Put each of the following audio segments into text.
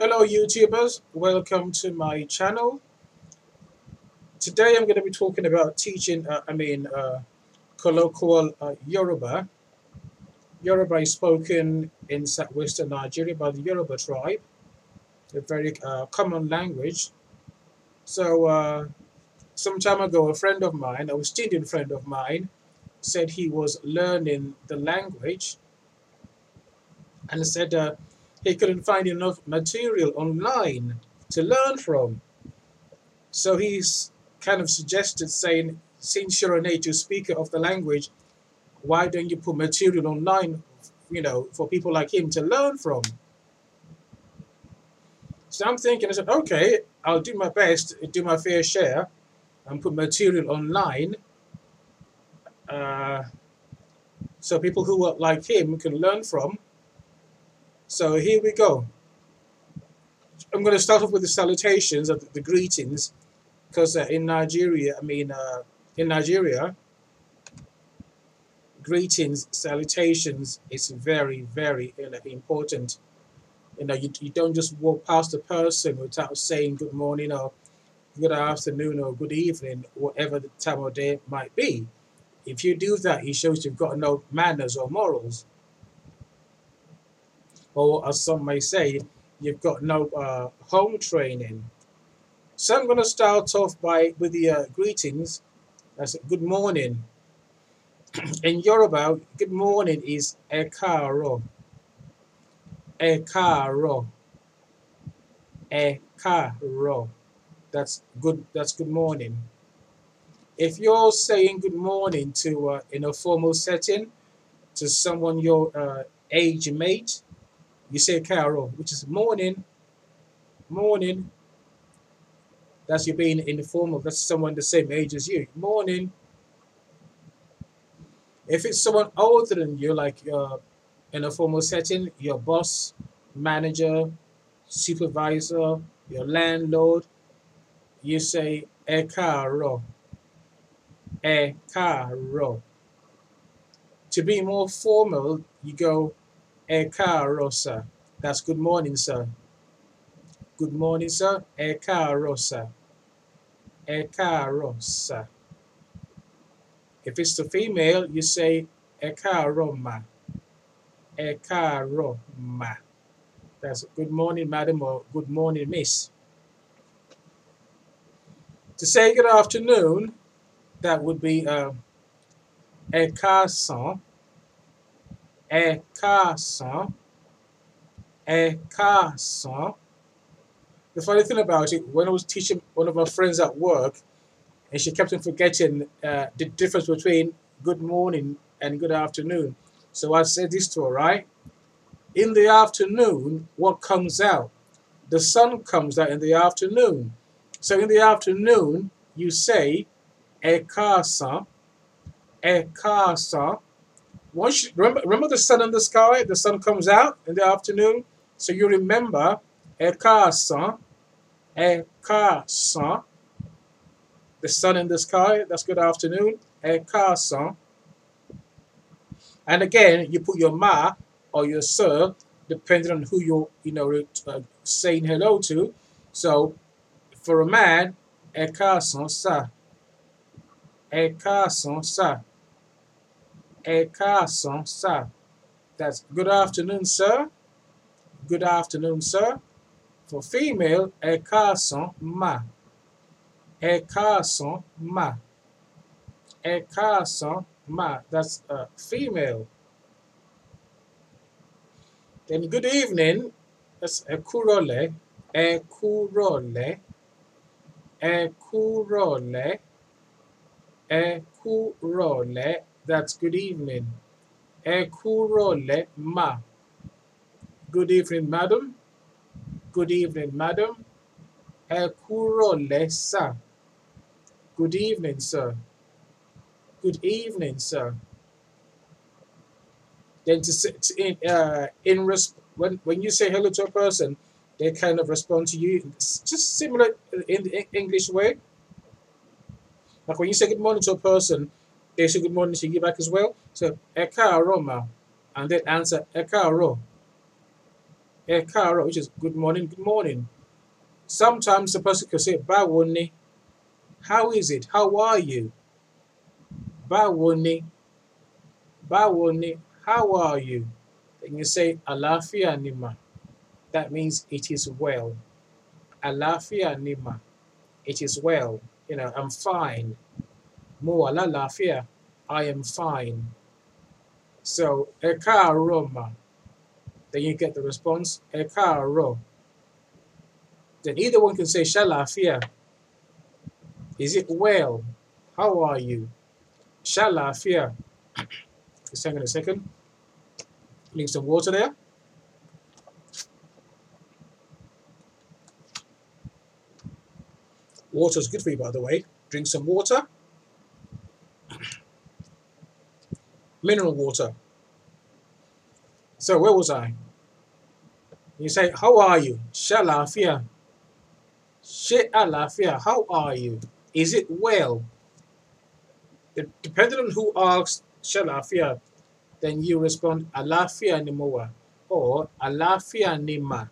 Hello YouTubers, welcome to my channel. Today I'm going to be talking about teaching, uh, I mean, uh, colloquial uh, Yoruba. Yoruba is spoken in southwestern Nigeria by the Yoruba tribe, a very uh, common language. So, uh, some time ago, a friend of mine, a student friend of mine, said he was learning the language and said he couldn't find enough material online to learn from. So he's kind of suggested saying, since you're a native speaker of the language, why don't you put material online, you know, for people like him to learn from? So I'm thinking, I said, okay, I'll do my best, do my fair share, and put material online, uh, so people who are like him can learn from. So here we go. I'm going to start off with the salutations of the greetings, because uh, in Nigeria, I mean, uh, in Nigeria, greetings, salutations is very, very important. You know, you, you don't just walk past a person without saying good morning or good afternoon or good evening, whatever the time of day might be. If you do that, it shows you've got no manners or morals or as some may say, you've got no uh, home training. So I'm going to start off by with the uh, greetings. That's good morning. In Yoruba, good morning is ekaro. Ekaro. Ekaro. That's good. That's good morning. If you're saying good morning to uh, in a formal setting to someone your uh, age mate, you say Carol, which is morning, morning. That's you being in the form of that's someone the same age as you. Morning. If it's someone older than you, like uh, in a formal setting, your boss, manager, supervisor, your landlord, you say e caro. E caro. To be more formal, you go E caro, sir. That's good morning, sir. Good morning, sir. E caro, sir. E caro, sir. If it's the female, you say E caro, ma. E ma. That's good morning, madam, or good morning, miss. To say good afternoon, that would be uh, E carson ẹ káàsán ẹ. The funny thing about it, when I was teaching one of my friends at work, and she kept on forgetting uh, the difference between good morning and good afternoon. So I said this to her, right? In the afternoon, what comes out? The sun comes out in the afternoon. So in the afternoon, you say, ẹ káàsán, ẹ once you, remember, remember the sun in the sky? The sun comes out in the afternoon. So you remember Ekasan, Ekasan, the sun in the sky. That's good afternoon. Ekasan. And again, you put your ma or your sir, depending on who you're, you know, uh, saying hello to. So for a man, Ekasan sa. Ekasan sa. Ẹ káàsán, sir. That's good afternoon, sir. Good afternoon, sir. For female, ẹ káàsán, ma. Ẹ káàsán, ma. Ẹ káàsán, ma. That's uh, female. Then good evening, that's ẹ kúrọ̀lẹ́. Ẹ kúrọ̀lẹ́. Kúrọ̀lẹ́. Kúrọ̀lẹ́. That's good evening. Kúrọ̀lẹ́ ma. Good evening, madam. Good evening, madam. Kúrọ̀lẹ́ sir. Good evening, sir. Good evening, sir. Then to, to in uh, in when when you say hello to a person, they kind of respond to you just similar in the English way. Like when you say good morning to a person, they say good morning to you back as well. So, Ẹ káàárọ̀ ma. And then answer ẹ káàárọ̀, which is good morning, good morning. Sometimes the person could say, báwo? How is it? How are you? Báwo ni? How are you? Then you say, àlàáfíà ni mà. That means it is well. Àlàáfíà ni mà. It is well. You know, I'm fine. Mo wà lálàáfíà. I am fine. So, káàárọ̀ mà. Then you get the response, ẹ káàárọ̀. Then either one can say, ṣàlàáfíà. Is it well? How are you? Ṣàlàáfíà. Just hang on a second. Need some water there. Water is good for you, by the way. Drink some water. Mineral water. So where was I? You say, how are you? Ṣé àlàáfíà. How are you? Is it well? De- Depending on who asks ṣàlàáfíà, then you respond àlàáfíà ni mo wà or àlàáfíà ni mà.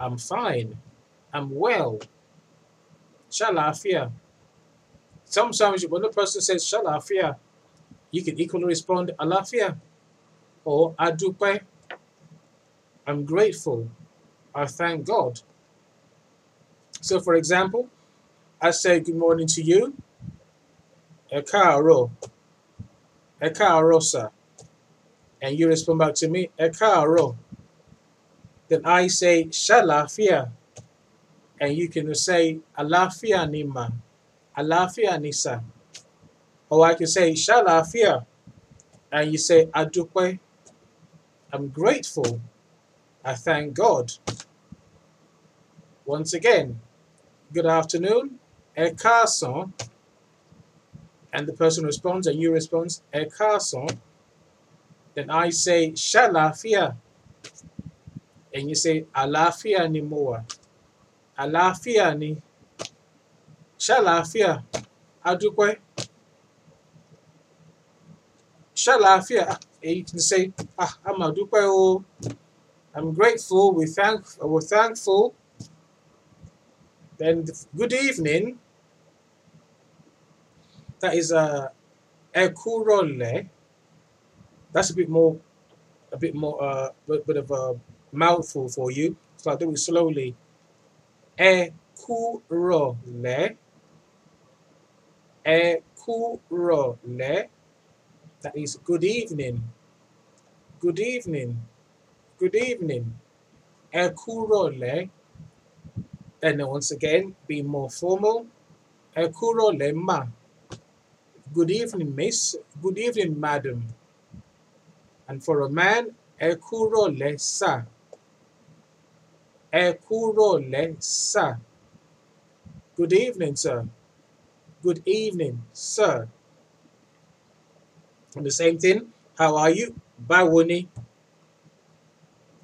I'm fine. I'm well. Ṣàlàáfíà. Sometimes when the person says ṣàlàáfíà, you can equally respond alafia or adúpẹ́. I'm grateful. I thank God. So, for example, I say good morning to you. Ẹ káàárọ̀, sir. And you respond back to me, káàárọ̀. Then I say ṣàlàáfíà. And you can say alafia ni Alafia Àlàáfíà ni sir. Or I can say ṣàlàáfíà. And you say adúpẹ́. I'm grateful. I thank God. Once again, good afternoon, káàsán. And the person responds and you respond, káàsán. Then I say, ṣàlàáfíà. And you say, àlàáfíà ni mo wà. Àlàáfíà ni. Ṣàlàáfíà. Adúpẹ́. Ṣàlàáfíà. You can say, ah, I'm adúpẹ́ o. I'm grateful. We thank. We're thankful. Then good evening. That is a ekurole. That's a bit more, a bit more, uh, bit, of a mouthful for you. So I'll do it slowly. Ekurole. Ekurole. That is good evening. Good evening. Good evening. Ekurole. Then once again, be more formal. Ekurole ma. Good evening, miss. Good evening, madam. And for a man, Ekurole sa. Ekurole sa. Good evening, sir. Good evening, sir. The same thing. How are you? Báwo ni?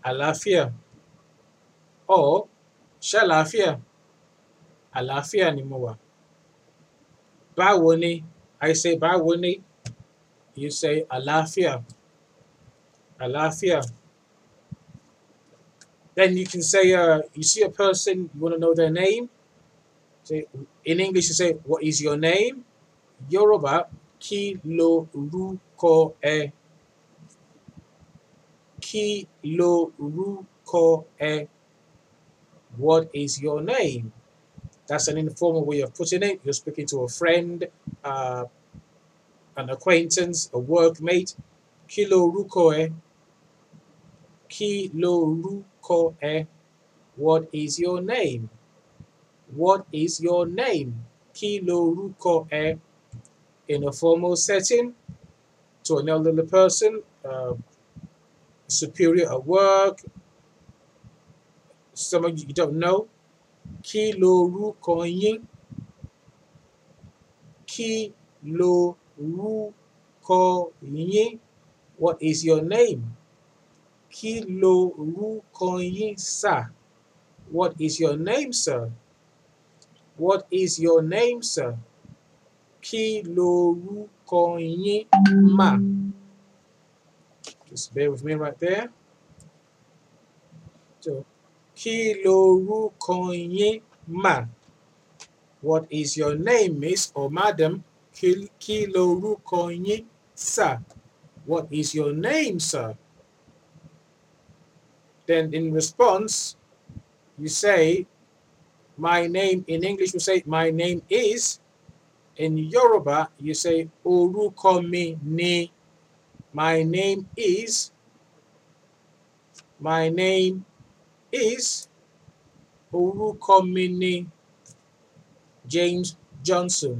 Àlàáfíà. Or ṣàlàáfíà. Àlàáfíà ni mo wà. Báwo ni? I say báwo ni. You say àlàáfíà. Àlàáfíà. Then you can say, uh, you see a person, you want to know their name. Say in English, you say, "What is your name?" Yoruba, kí lorúkọ ẹ? Kí ẹ? What is your name? That's an informal way of putting it. You're speaking to a friend, uh, an acquaintance, a workmate. Kí lorúkọ ẹ? Kí ẹ? What is your name? What is your name? Kí ẹ? In a formal setting, to an elderly person, uh, superior at work, someone you don't know. Kí lorúkọ yín? Kí lorúkọ yín? What is your name? Kí lorúkọ yín, sir? What is your name, sir? What is your name, sir? Kí lorúkọ yín, ma? Just bear with me right there. So, kí lorúkọ yín mà? What is your name, miss or madam? Kí lorúkọ yín sir? What is your name, sir? Then in response, you say, my name, in English you say, my name is. In Yoruba, you say, orúkọ mi ni. My name is. My name is. Orúkọ mi ni. James Johnson.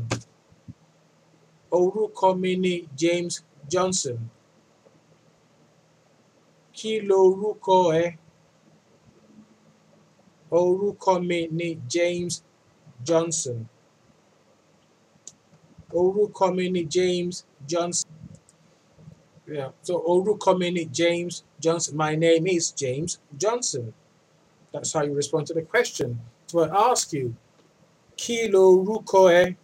Orúkọ mi ni James Johnson. Kí lorúkọ ẹ? Orúkọ mi ni James Johnson. Orúkọ mi ni James Johnson. Yeah. So orúkọ mi ni James Johnson. My name is James Johnson. That's how you respond to the question. So I ask you, kí lorúkọ ẹ?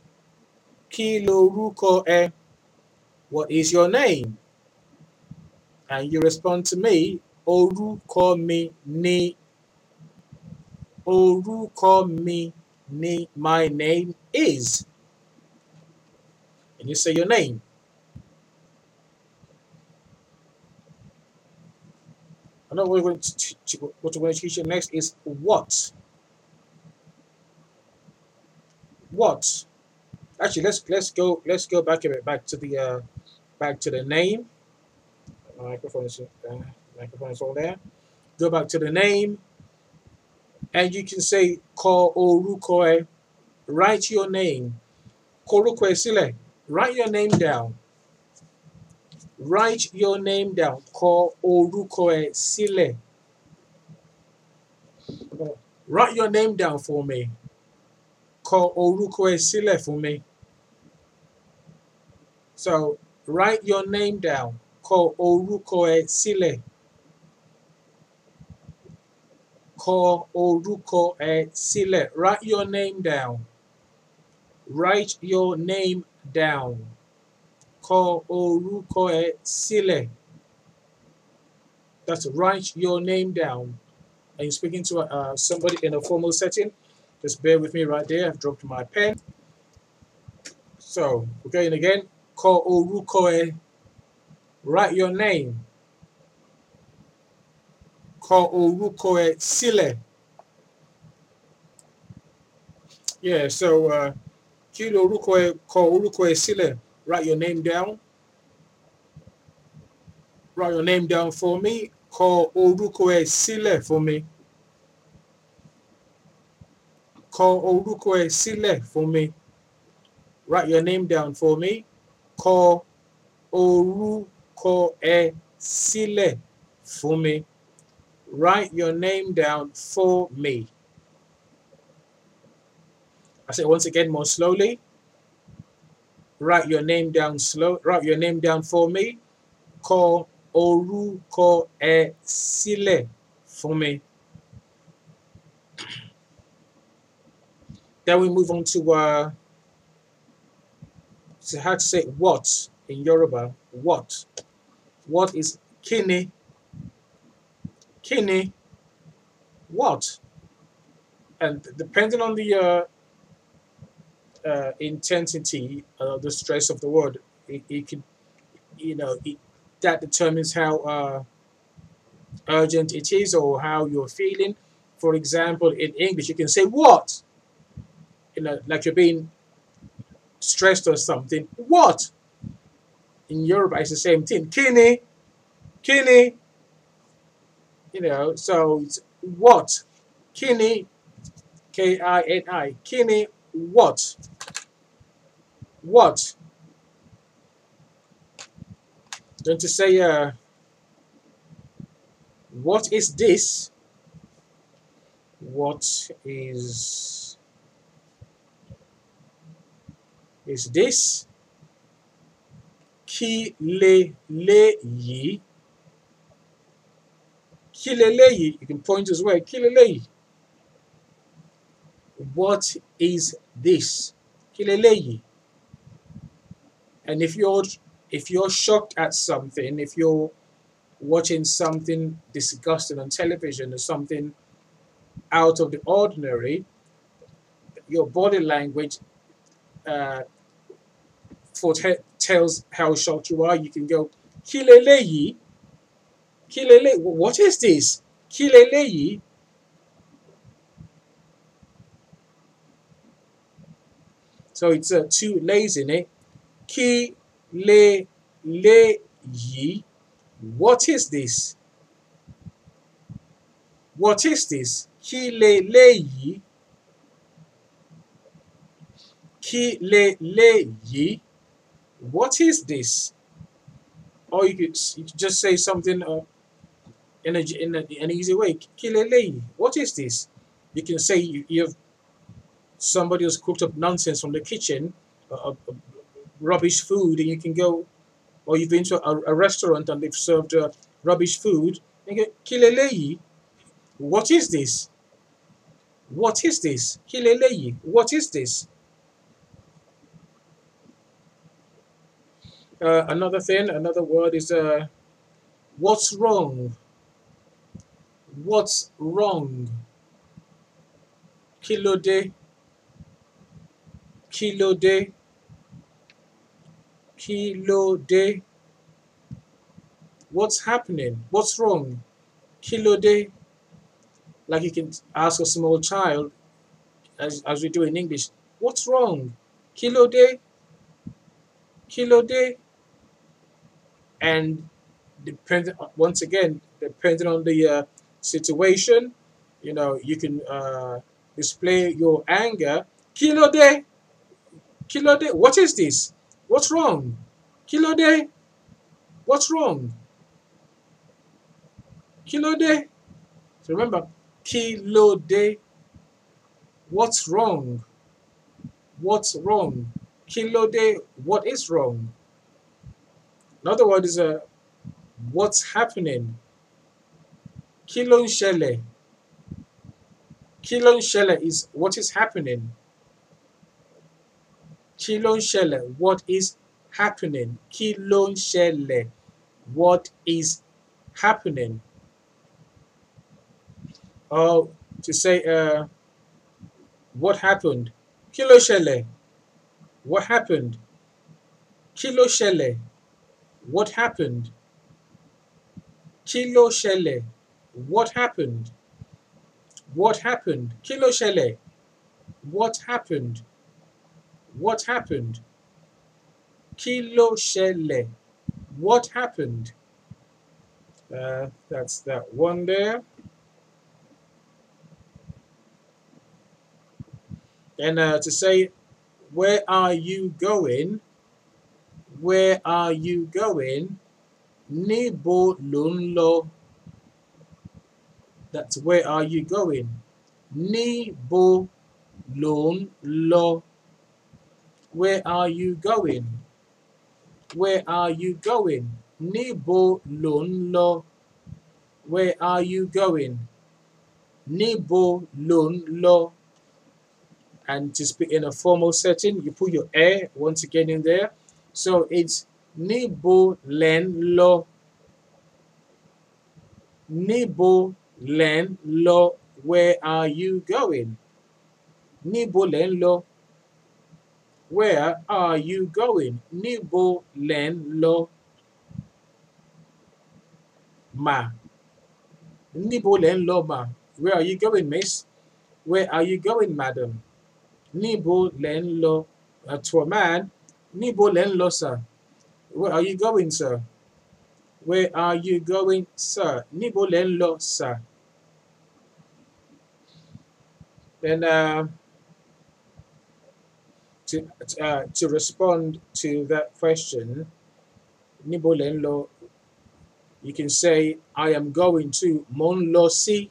Kí lorúkọ ẹ? What is your name? And you respond to me, orúkọ mi ni. Orúkọ mi ni. My name is. And you say your name. I know what we're going to, teach you next is what. What? Actually, let's let's go let's go back a bit back to the uh, back to the name. My microphone is uh, microphone is all there. Go back to the name, and you can say call orúkọ ẹ. Write your name. Korúkọ ẹ sílẹ̀. Write your name down. Write your name down. Kọ orúkọ ẹ sílẹ̀. Write your name down for me. Kọ orúkọ ẹ sílẹ̀ for me. So, write your name down. Kọ orúkọ ẹ sílẹ̀. Kọ orúkọ ẹ sílẹ̀. Write your name down. Write your name down. Kọ orúkọ ẹ sílẹ̀. That's write your name down. And you're speaking to uh, somebody in a formal setting. Just bear with me right there. I've dropped my pen. So we're going again. Kọ orúkọ ẹ. Write your name. Kọ orúkọ ẹ sílẹ̀. Yeah, so uh, kí lorúkọ ẹ kọ orúkọ ẹ sílẹ̀. Write your name down. Write your name down for me. Kọ orúkọ ẹ sílẹ̀ for me. Kọ orúkọ ẹ sílẹ̀ for me. Write your name down for me. Kọ orúkọ ẹ sílẹ̀ for me. Write your name down for me. I say once again more slowly. Write your name down slow. Write your name down for me. Kọ orúkọ ẹ sílẹ̀ for me. Then we move on to uh, so how to say what in Yoruba. What? What is kini? Kini. What? And depending on the uh, uh, intensity, uh, the stress of the word, it, it could, you know, it, that determines how uh, urgent it is or how you're feeling. For example, in English, you can say what, you know, like you're being stressed or something. What? In Yoruba, it's the same thing. Kini, kini. You know, so it's what, kini, K I N I, kini, what, what. Don't you say, uh, what is this? What is is this? Kí leléyìí? Kí leléyìí? You can point as well. Kí leléyìí? What is this? Kí leléyìí? And if you're if you're shocked at something, if you're watching something disgusting on television or something out of the ordinary, your body language uh, foretells how shocked you are. You can go, Kileleyi, Kilele, what is this? Kileleyi. So it's uh, two lays in it. Ki le le yi. What is this? What is this? Ki le le yi. Ki le le yi. What is this? Or you could, you could just say something uh, in, a, in, a, an easy way. Ki le le yi. What is this? You can say you, you have somebody has cooked up nonsense from the kitchen, uh, uh, rubbish food, and you can go, or you've been to a, a restaurant and they've served uh, rubbish food, and you go, Kileleyi, what is this? What is this? Kileleyi, what is this? Uh, another thing, another word is uh, what's wrong? What's wrong? Kilode, kilode, Kilode, Kilode. What's happening? What's wrong? Kilode. Like you can ask a small child, as, as we do in English, what's wrong? Kilode, Kilode. And depending once again, depending on the uh, situation, you know, you can uh, display your anger. Kilode, Kilode, what is this? What's wrong? Kilode, what's wrong? Kilode. So remember, Kilode, what's wrong? What's wrong? Kilode, what is wrong? Another word is uh, what's happening? Kilon shele. Kilon shele is what is happening. Kilon shele, what is happening? Kilon shele, what is happening? Or to say, uh, what happened? Kilo shele, what happened? Kilo shele, what happened? Kilo shele, what happened? What happened? Kilo shele, what happened? What happened? Kilo shele, what happened? Uh, that's that one there. And uh, to say, where are you going? Where are you going? Níbo lò? That's where are you going? Níbo lò lọ? Where are you going? Where are you going? Níbo lò lọ? Where are you going? Níbo lò lọ? And to speak in a formal setting, you put your air once again in there. So it's Níbo ń lọ? Níbo ń lọ? Where are you going? Níbo ń lọ? Where are you going? Níbo ń lọ? Ma. Níbo ń lọ mà? Where are you going, miss? Where are you going, madam? Níbo ń lọ? Uh, to a man, Níbo ń lọ, sir? Where are you going, sir? Where are you going, sir? Níbo ń lọ, sir? Then uh, to uh, to respond to that question, Níbo lọ? You can say, I am going to Mo ń lọ sí.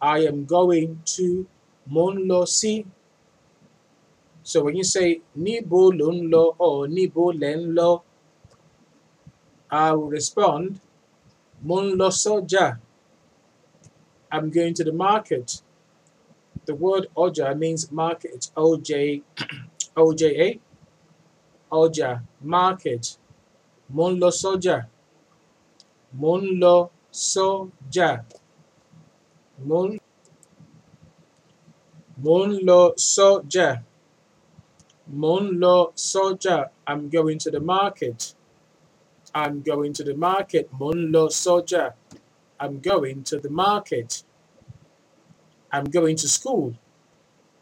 I am going to Mo ń lọ sí. So when you say Níbo lò or Níbo lọ, I will respond, Mo ń lọ sọ́jà. I'm going to the market. The word ọjà means market. O-J, O-J-A. Ọjà, market. Mo ń lọ sọ́jà. Mo ń lọ sọ́jà. Mo ń Mo ń lọ sọ́jà. Mo ń lọ sọ́jà. I'm going to the market. I'm going to the market. Mo ń lọ sọ́jà. I'm going to the market. I'm going to school.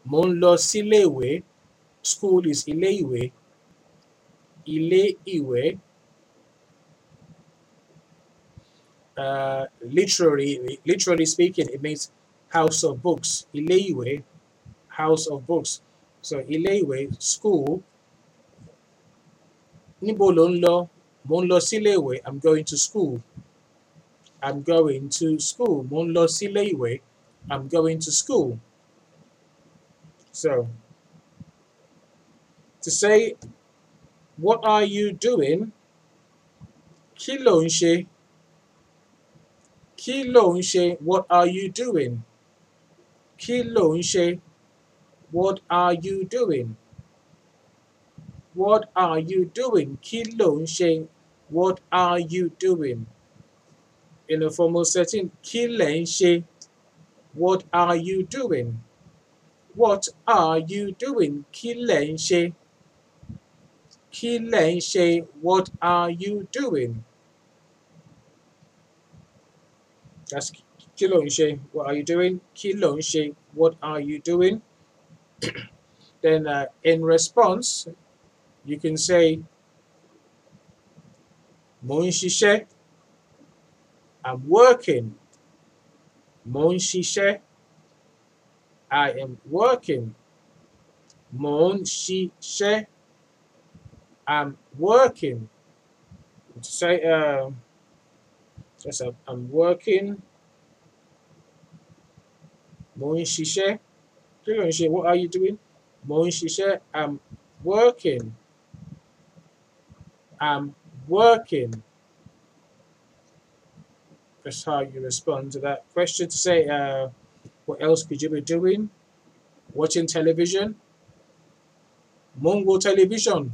Mo ń lọ. School is ilé ìwé. Ìwé. Uh, literally, literally speaking, it means house of books. Ilé ìwé, house of books. So ilé ìwé, school. Lò ń lọ? Mo. I'm going to school. I'm going to school. Mo ń lọ. I'm going to school. So, to say, what are you doing? Kí lò? What are you doing? Kí? What are you doing? What are you doing? Kí? What are you doing? In a formal setting, kí? What are you doing? What are you doing? Kí lẹ̀? What are you doing? That's kí? What are you doing? Kí? What are you doing? then uh, in response, you can say, Mo. I'm working. Mo ń. I am working. Mo ń. I'm working. Say, uh, yes, I'm, working. Mo ń ṣiṣẹ́. Kí ló? What are you doing? Mo ń. I'm working. I'm working. That's how you respond to that question. To say, uh, what else could you be doing? Watching television? Mo ń wo television.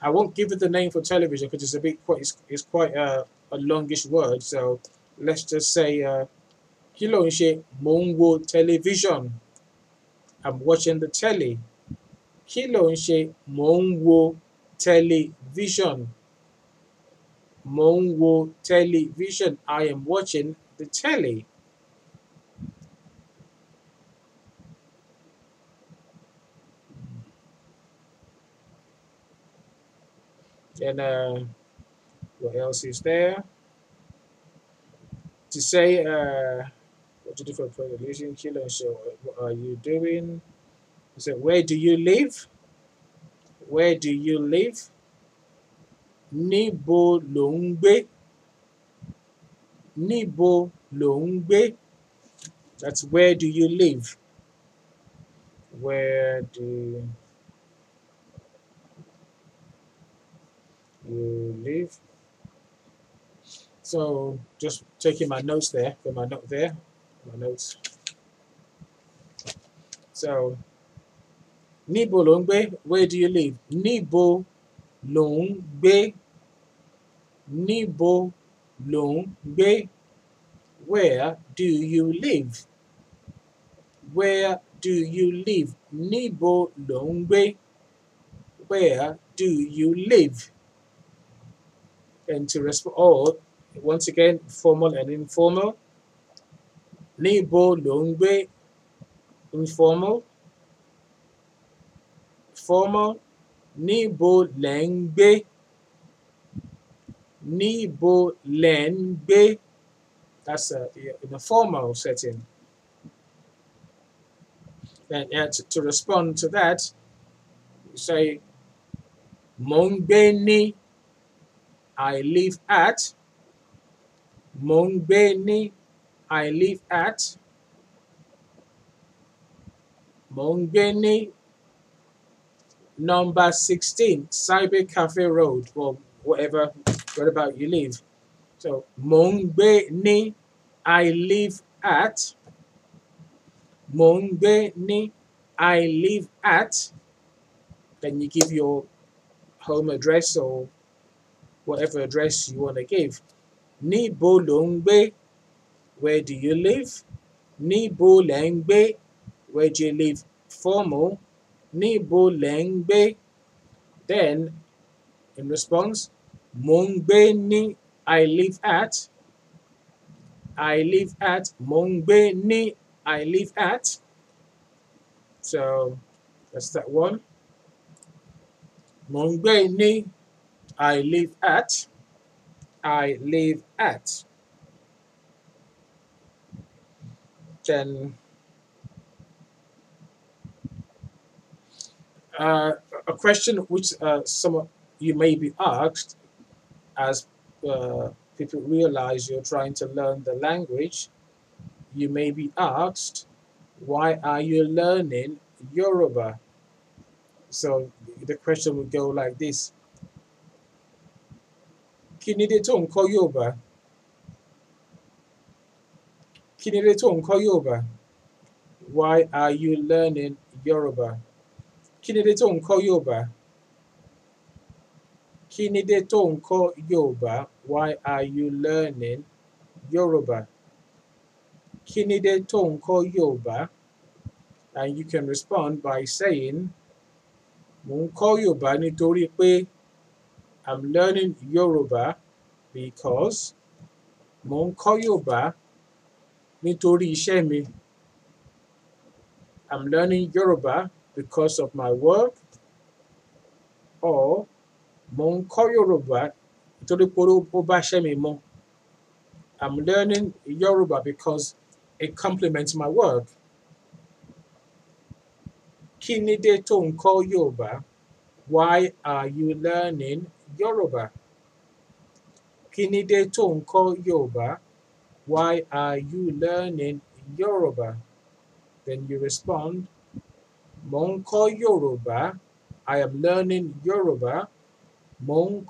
I won't give it the name for television because it's a bit quite it's, it's quite a, a longish word. So let's just say uh, kí ló ń ṣe? Mo ń wo television. I'm watching the telly. Kí ló ń ṣe? Mo ń wo television. Mo ń wo television. I am watching the telly. And uh, what else is there? To say, uh, what to do for production, killer show, what are you doing? You say, where do you live? Where do you live? Níbo lò ń gbé? Níbo lò ń gbé? That's where do you live? Where do you live? So just taking my notes there, got my note there, my notes. So níbo gbé? Where do you live? Níbo lò ń gbé? Níbo lò gbé? Where do you live? Where do you live? Níbo lò gbé? Where do you live? And to respond, or once again, formal and informal. Níbo lò gbé? Informal. Formal. Níbo lẹ̀ ń gbé? Níbo lẹ̀ ń gbé? That's uh, in a formal setting. And uh, to, to respond to that, you say, Mo I live at. Mo I live at. Mo number 16, Cyber Cafe Road, or whatever, what about you live. So, Mo ń ní, I live at. Mo ń ní, I live at. Then you give your home address or whatever address you want to give. Ń gbé? Where do you live? Ń gbé? Where do you live? Formal. Níbo lẹ̀ ń? Then, in response, gbé ní I live at. I live at. Gbé ní I live at. So that's that one. Gbé ní I live at. I live at. Then uh, a question which uh, some of you may be asked as uh, people realize you're trying to learn the language, you may be asked, why are you learning Yoruba? So the question would go like this. Kí ni dé tó ń kọ́ Yorùbá? Kí ni dé tó ń Yorùbá? Why are you learning Yoruba? Kí dé ń kọ́ dé ń kọ́? Why are you learning Yoruba? Kí dé ń kọ́? And you can respond by saying, Mò ń kọ́ Yorùbá nítorí pé I'm learning Yoruba because mò ń kọ́ Yorùbá nítorí iṣẹ́ mi. I'm learning Yoruba because of my work. Or kọ́ Yorùbá bá iṣẹ́ mi mu. I'm learning Yoruba because it complements my work. Kí ni dé tó ń Yorùbá? Why are you learning Yoruba? Kí ni dé tó ń Yorùbá? Why are you learning Yoruba? Then you respond, Kọ́ Yorùbá. I am learning Yoruba.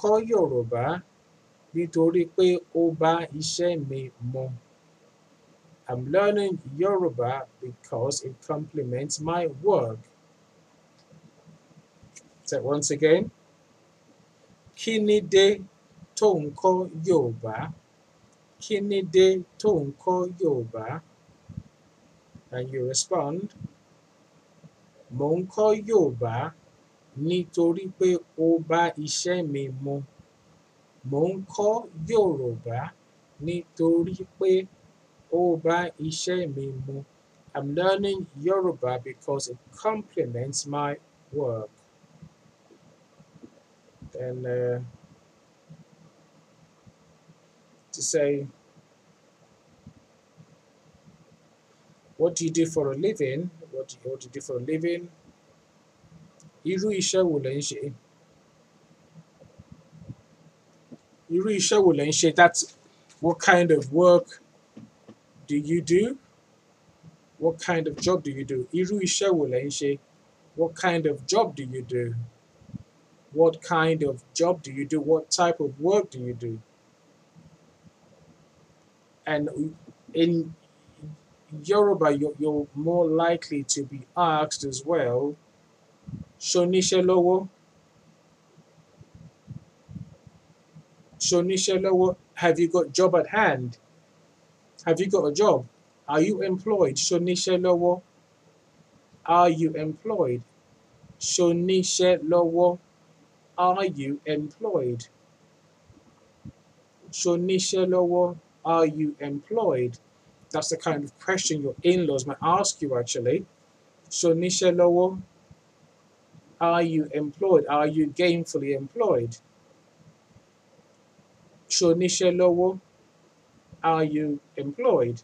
Kọ́ Yorùbá nítorí pé ó iṣẹ́ mi. I'm learning Yoruba because it complements my work. So once again, kí ni dé Yorùbá? Kí ni dé Yorùbá? And you respond, Mò ń kọ́ Yorùbá nítorí pé ó bá iṣẹ́ mi mu. Mò ń kọ́ Yorùbá nítorí pé ó bá iṣẹ́ mi mu. I'm learning Yoruba because it complements my work. And uh, to say, what do you do for a living? What what you do for a living? Irú iṣẹ́ wo lẹ̀ ń ṣe? Irú iṣẹ́ wo lẹ̀ ń? That's what kind of work do you do? What kind of job do you do? Irú iṣẹ́ wo lẹ̀ ń? What kind of job do you do? What kind of job do you do? What type of work do you do? And in Yoruba, you're, you're more likely to be asked as well, Shonishe lowo? Shonishe lowo? Have you got job at hand? Have you got a job? Are you employed? Shonishe lowo? Are you employed? Shonishe lowo? Are you employed? Shonishe lowo? Are you employed? That's the kind of question your in-laws might ask you actually. Shonishe lowo? Are you employed? Are you gainfully employed? Shonishe lowo? Are you employed?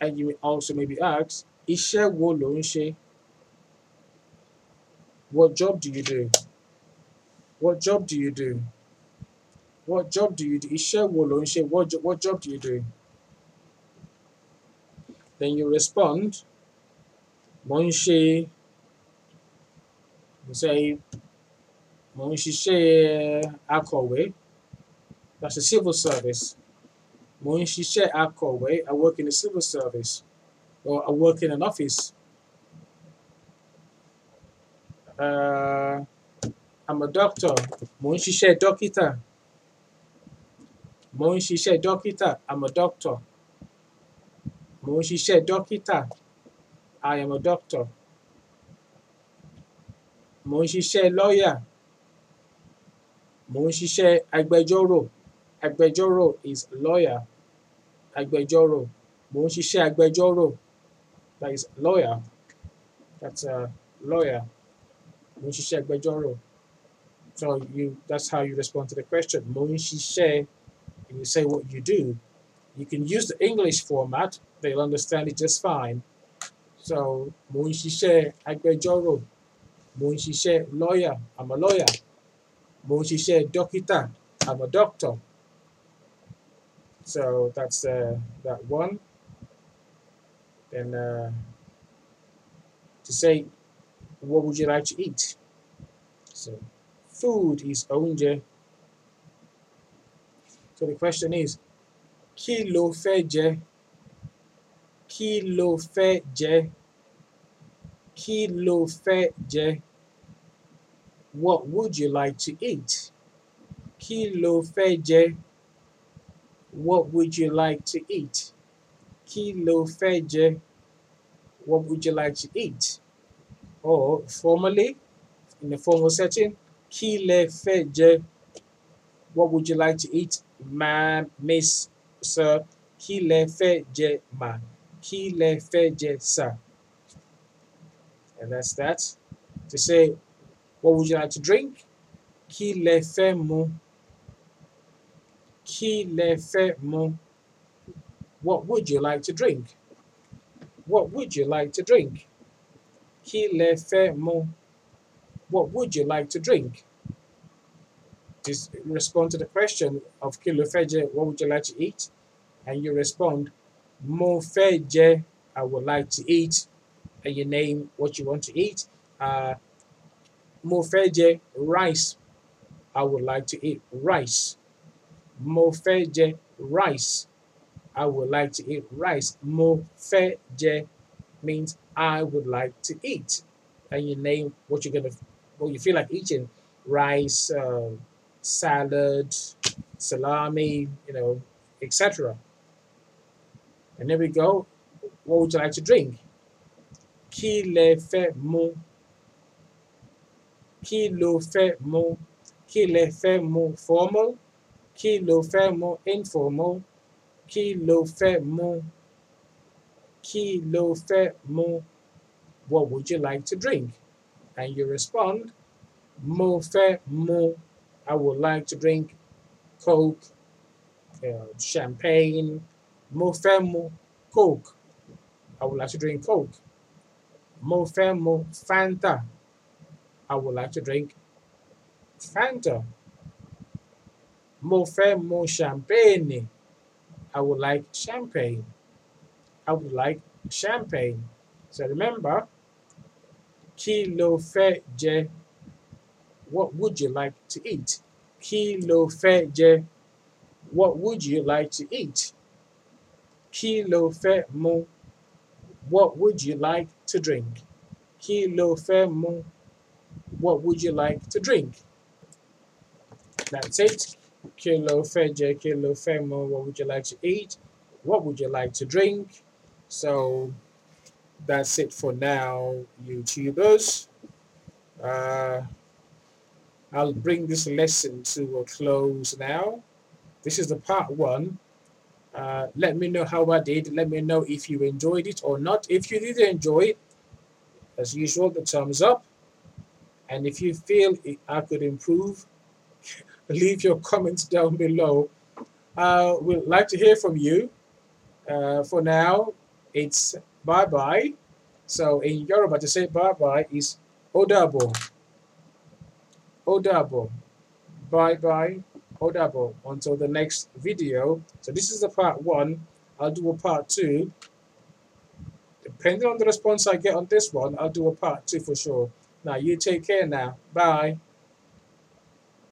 And you may also maybe ask, Iṣẹ́ wo lò ń? What job do you do? What job do you do? What job do you do? Iṣẹ́ wo lò ń? What, jo- what job do you do? Then you respond, Mo ń ṣe, you say, Mo ń ṣiṣẹ́ akọ̀wé. That's a civil service. Mo ń ṣiṣẹ́ akọ̀wé. I work in the civil service. Or I work in an office. Uh, I'm a doctor. Mo ń dókítà. Mo ń dókítà. I'm a doctor. Mo ń dókítà. I am a doctor. Mo ń ṣiṣẹ́ lawyer. Mo ń agbẹjọ́rò. Agbẹjọ́rò is lawyer. Agbẹjọ́rò. Mo ń agbẹjọ́rò. That is lawyer. That's a lawyer. Mo ń agbẹjọ́rò. So you that's how you respond to the question. Mo ń and you say what you do. You can use the English format. They'll understand it just fine. So mo ń ṣiṣẹ́ agbẹjọ́rò. Lawyer. I'm a lawyer. Mo dókítà. I'm a doctor. So that's uh, that one. Then uh, to say, what would you like to eat? So food is oúnjẹ. So the question is, kí lo fẹ́ jẹ? Kí lo fẹ́ jẹ? Kí lo fẹ́ jẹ? What would you like to eat? Kí lo fẹ́ jẹ? What would you like to eat? Kí lo fẹ́ jẹ? What would you like to eat? Or formally, in a formal setting, kí lẹ fẹ́ jẹ? What would you like to eat? Ma'am, miss, sir. Kí lẹ fẹ́ jẹ, ma? Kí lẹ fẹ́ jẹ? And that's that. To say, what would you like to drink? Kí lẹ fẹ́ mu? Kí lẹ fẹ́ mu? What would you like to drink? What would you like to drink? Kí lẹ fẹ́ mu? What would you like to drink? Just respond to the question of kí jẹ, what would you like to eat? And you respond, mo fẹ́ jẹ, I would like to eat, and you name what you want to eat. Uh, mo fẹ́ jẹ rice, I would like to eat rice. Mo fẹ́ jẹ rice, I would like to eat rice. Mo fẹ́ jẹ means I would like to eat, and you name what you're gonna, what you feel like eating: rice, uh, salad, salami, you know, etc. And there we go. What would you like to drink? Kí lẹ fẹ́ mu? Kí lo fẹ́ mu? Kí lẹ fẹ́ mu? Formal. Kí lo fẹ́ mu? Informal. Kí lo fẹ́ mu? Kí lo fẹ́ mu? What would you like to drink? And you respond, Mo fẹ́ mu. I would like to drink Coke, uh, champagne. Mo fẹ́ mu Coke. I would like to drink Coke. Mo fẹ́ mu Fanta. I would like to drink Fanta. Mo fẹ́ mu champagne. I would like champagne. I would like champagne. So remember, kí lo fẹ́ jẹ? What would you like to eat? Kí lo fẹ́ jẹ? What would you like to eat? Kí lo fẹ́ mu? What would you like to drink? Kí lo fẹ́ mu? What would you like to drink? That's it. Kí lo fẹ́ jẹ? Kí lo fẹ́ mu? What would you like to eat? What would you like to drink? So that's it for now, YouTubers. Uh, I'll bring this lesson to a close now. This is the part one. Uh, let me know how I did. Let me know if you enjoyed it or not. If you did enjoy it, as usual, the thumbs up. And if you feel I could improve, leave your comments down below. Uh, we'd like to hear from you. Uh, for now, it's bye bye. So in Yoruba, to say bye bye is Odabo. Odabo. Bye bye bye. Odabo. Until the next video. So this is the part one. I'll do a part two. Depending on the response I get on this one, I'll do a part two for sure. Now you take care now. Bye.